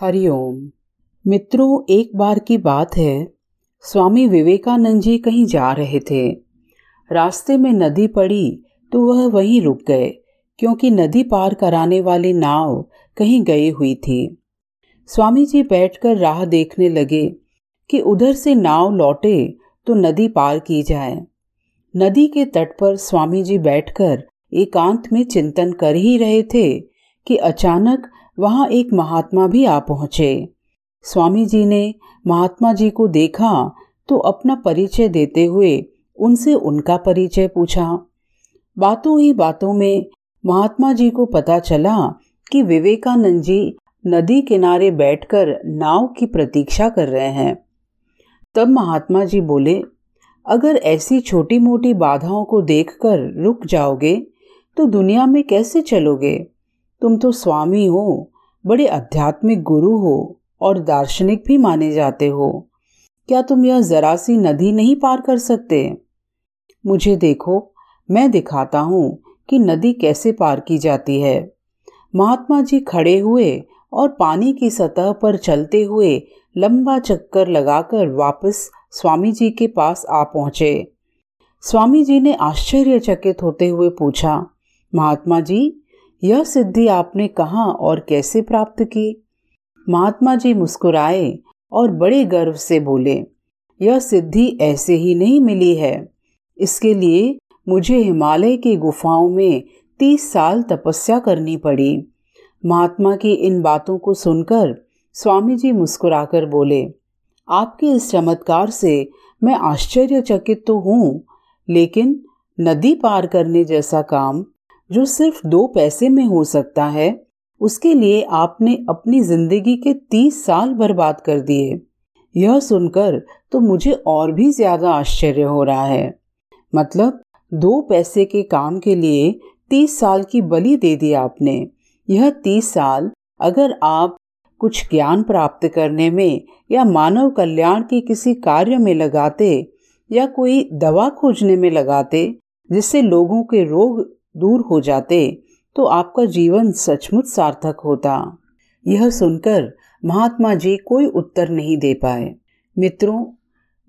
हरिओम मित्रों, एक बार की बात है। स्वामी विवेकानंद जी कहीं जा रहे थे। रास्ते में नदी पड़ी तो वह वहीं रुक गए, क्योंकि नदी पार कराने वाली नाव कहीं गई हुई थी। स्वामी जी बैठकर राह देखने लगे कि उधर से नाव लौटे तो नदी पार की जाए। नदी के तट पर स्वामी जी बैठकर एकांत में चिंतन कर ही रहे थे कि अचानक वहाँ एक महात्मा भी आ पहुँचे। स्वामी जी ने महात्मा जी को देखा तो अपना परिचय देते हुए उनसे उनका परिचय पूछा। बातों ही बातों में महात्मा जी को पता चला कि विवेकानंद जी नदी किनारे बैठकर नाव की प्रतीक्षा कर रहे हैं। तब महात्मा जी बोले, अगर ऐसी छोटी मोटी बाधाओं को देखकर रुक जाओगे तो दुनिया में कैसे चलोगे? तुम तो स्वामी हो, बड़े आध्यात्मिक गुरु हो और दार्शनिक भी माने जाते हो। क्या तुम यह जरा सी नदी नहीं पार कर सकते? मुझे देखो, मैं दिखाता हूँ कि नदी कैसे पार की जाती है। महात्मा जी खड़े हुए और पानी की सतह पर चलते हुए लंबा चक्कर लगाकर वापस स्वामी जी के पास आ पहुँचे। स्वामी जी ने आश्चर्यचकित होते हुए पूछा, महात्मा जी यह सिद्धि आपने कहा और कैसे प्राप्त की? महात्मा जी मुस्कुराए और बड़े गर्व से बोले, यह सिद्धि ऐसे ही नहीं मिली है। इसके लिए मुझे हिमालय की गुफाओं में तीस साल तपस्या करनी पड़ी। महात्मा की इन बातों को सुनकर स्वामी जी मुस्कुराकर बोले, आपके इस चमत्कार से मैं आश्चर्यचकित तो हूँ, लेकिन नदी पार करने जैसा काम जो सिर्फ़ दो पैसे में हो सकता है, उसके लिए आपने अपनी ज़िंदगी के तीस साल बर्बाद कर दिए। यह सुनकर तो मुझे और भी ज़्यादा आश्चर्य हो रहा है। मतलब दो पैसे के काम के लिए तीस साल की बलि दे दी आपने। यह तीस साल अगर आप कुछ ज्ञान प्राप्त करने में या मानव कल्याण के किसी कार्य में लगाते या कोई दवा खोजने में लगाते, जिससे लोगों के रोग दूर हो जाते तो आपका जीवन सचमुच सार्थक होता। यह सुनकर महात्मा जी कोई उत्तर नहीं दे पाए। मित्रों,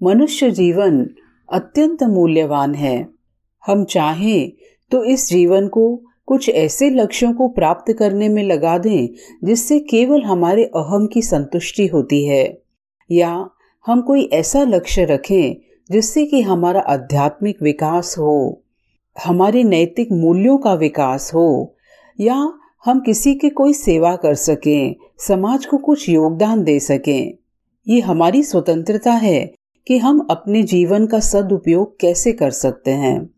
मनुष्य जीवन अत्यंत मूल्यवान है। हम चाहें तो इस जीवन को कुछ ऐसे लक्ष्यों को प्राप्त करने में लगा दें, जिससे केवल हमारे अहम की संतुष्टि होती है। या हम कोई ऐसा लक्ष्य रखें जिससे कि हमारा आध्यात्मिक विकास हो। हमारे नैतिक मूल्यों का विकास हो, या हम किसी की कोई सेवा कर सकें, समाज को कुछ योगदान दे सकें, ये हमारी स्वतंत्रता है कि हम अपने जीवन का सदुपयोग कैसे कर सकते हैं।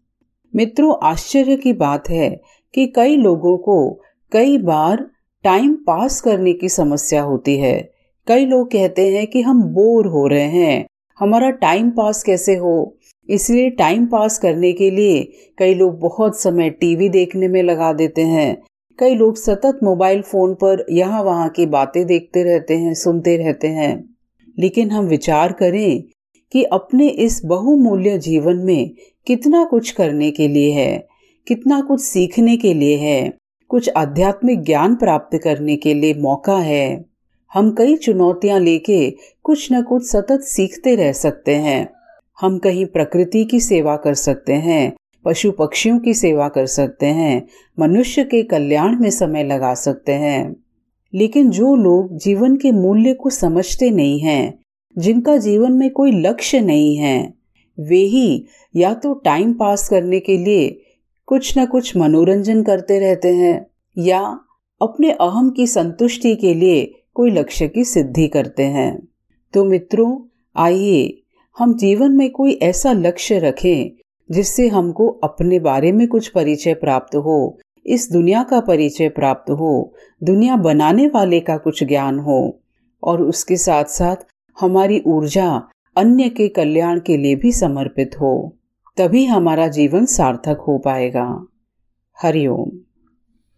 मित्रों, आश्चर्य की बात है कि कई लोगों को कई बार टाइम पास करने की समस्या होती है। कई लोग कहते हैं कि हम बोर हो रहे हैं, हमारा टाइम पास कैसे हो इसलिए टाइम पास करने के लिए कई लोग बहुत समय टीवी देखने में लगा देते हैं। कई लोग सतत मोबाइल फ़ोन पर यहाँ वहाँ की बातें देखते रहते हैं, सुनते रहते हैं। लेकिन हम विचार करें कि अपने इस बहुमूल्य जीवन में कितना कुछ करने के लिए है, कितना कुछ सीखने के लिए है, कुछ आध्यात्मिक ज्ञान प्राप्त करने के लिए मौका है। हम कई चुनौतियाँ लेके कुछ न कुछ सतत सीखते रह सकते हैं। हम कहीं प्रकृति की सेवा कर सकते हैं पशु पक्षियों की सेवा कर सकते हैं, मनुष्य के कल्याण में समय लगा सकते हैं। लेकिन जो लोग जीवन के मूल्य को समझते नहीं हैं, जिनका जीवन में कोई लक्ष्य नहीं है, वे ही या तो टाइम पास करने के लिए कुछ न कुछ मनोरंजन करते रहते हैं, या अपने अहम की संतुष्टि के लिए कोई लक्ष्य की सिद्धि करते हैं। तो मित्रों, आइए हम जीवन में कोई ऐसा लक्ष्य रखें जिससे हमको अपने बारे में कुछ परिचय प्राप्त हो, इस दुनिया का परिचय प्राप्त हो, दुनिया बनाने वाले का कुछ ज्ञान हो, और उसके साथ साथ हमारी ऊर्जा अन्य के कल्याण के लिए भी समर्पित हो, तभी हमारा जीवन सार्थक हो पाएगा। हरिओम।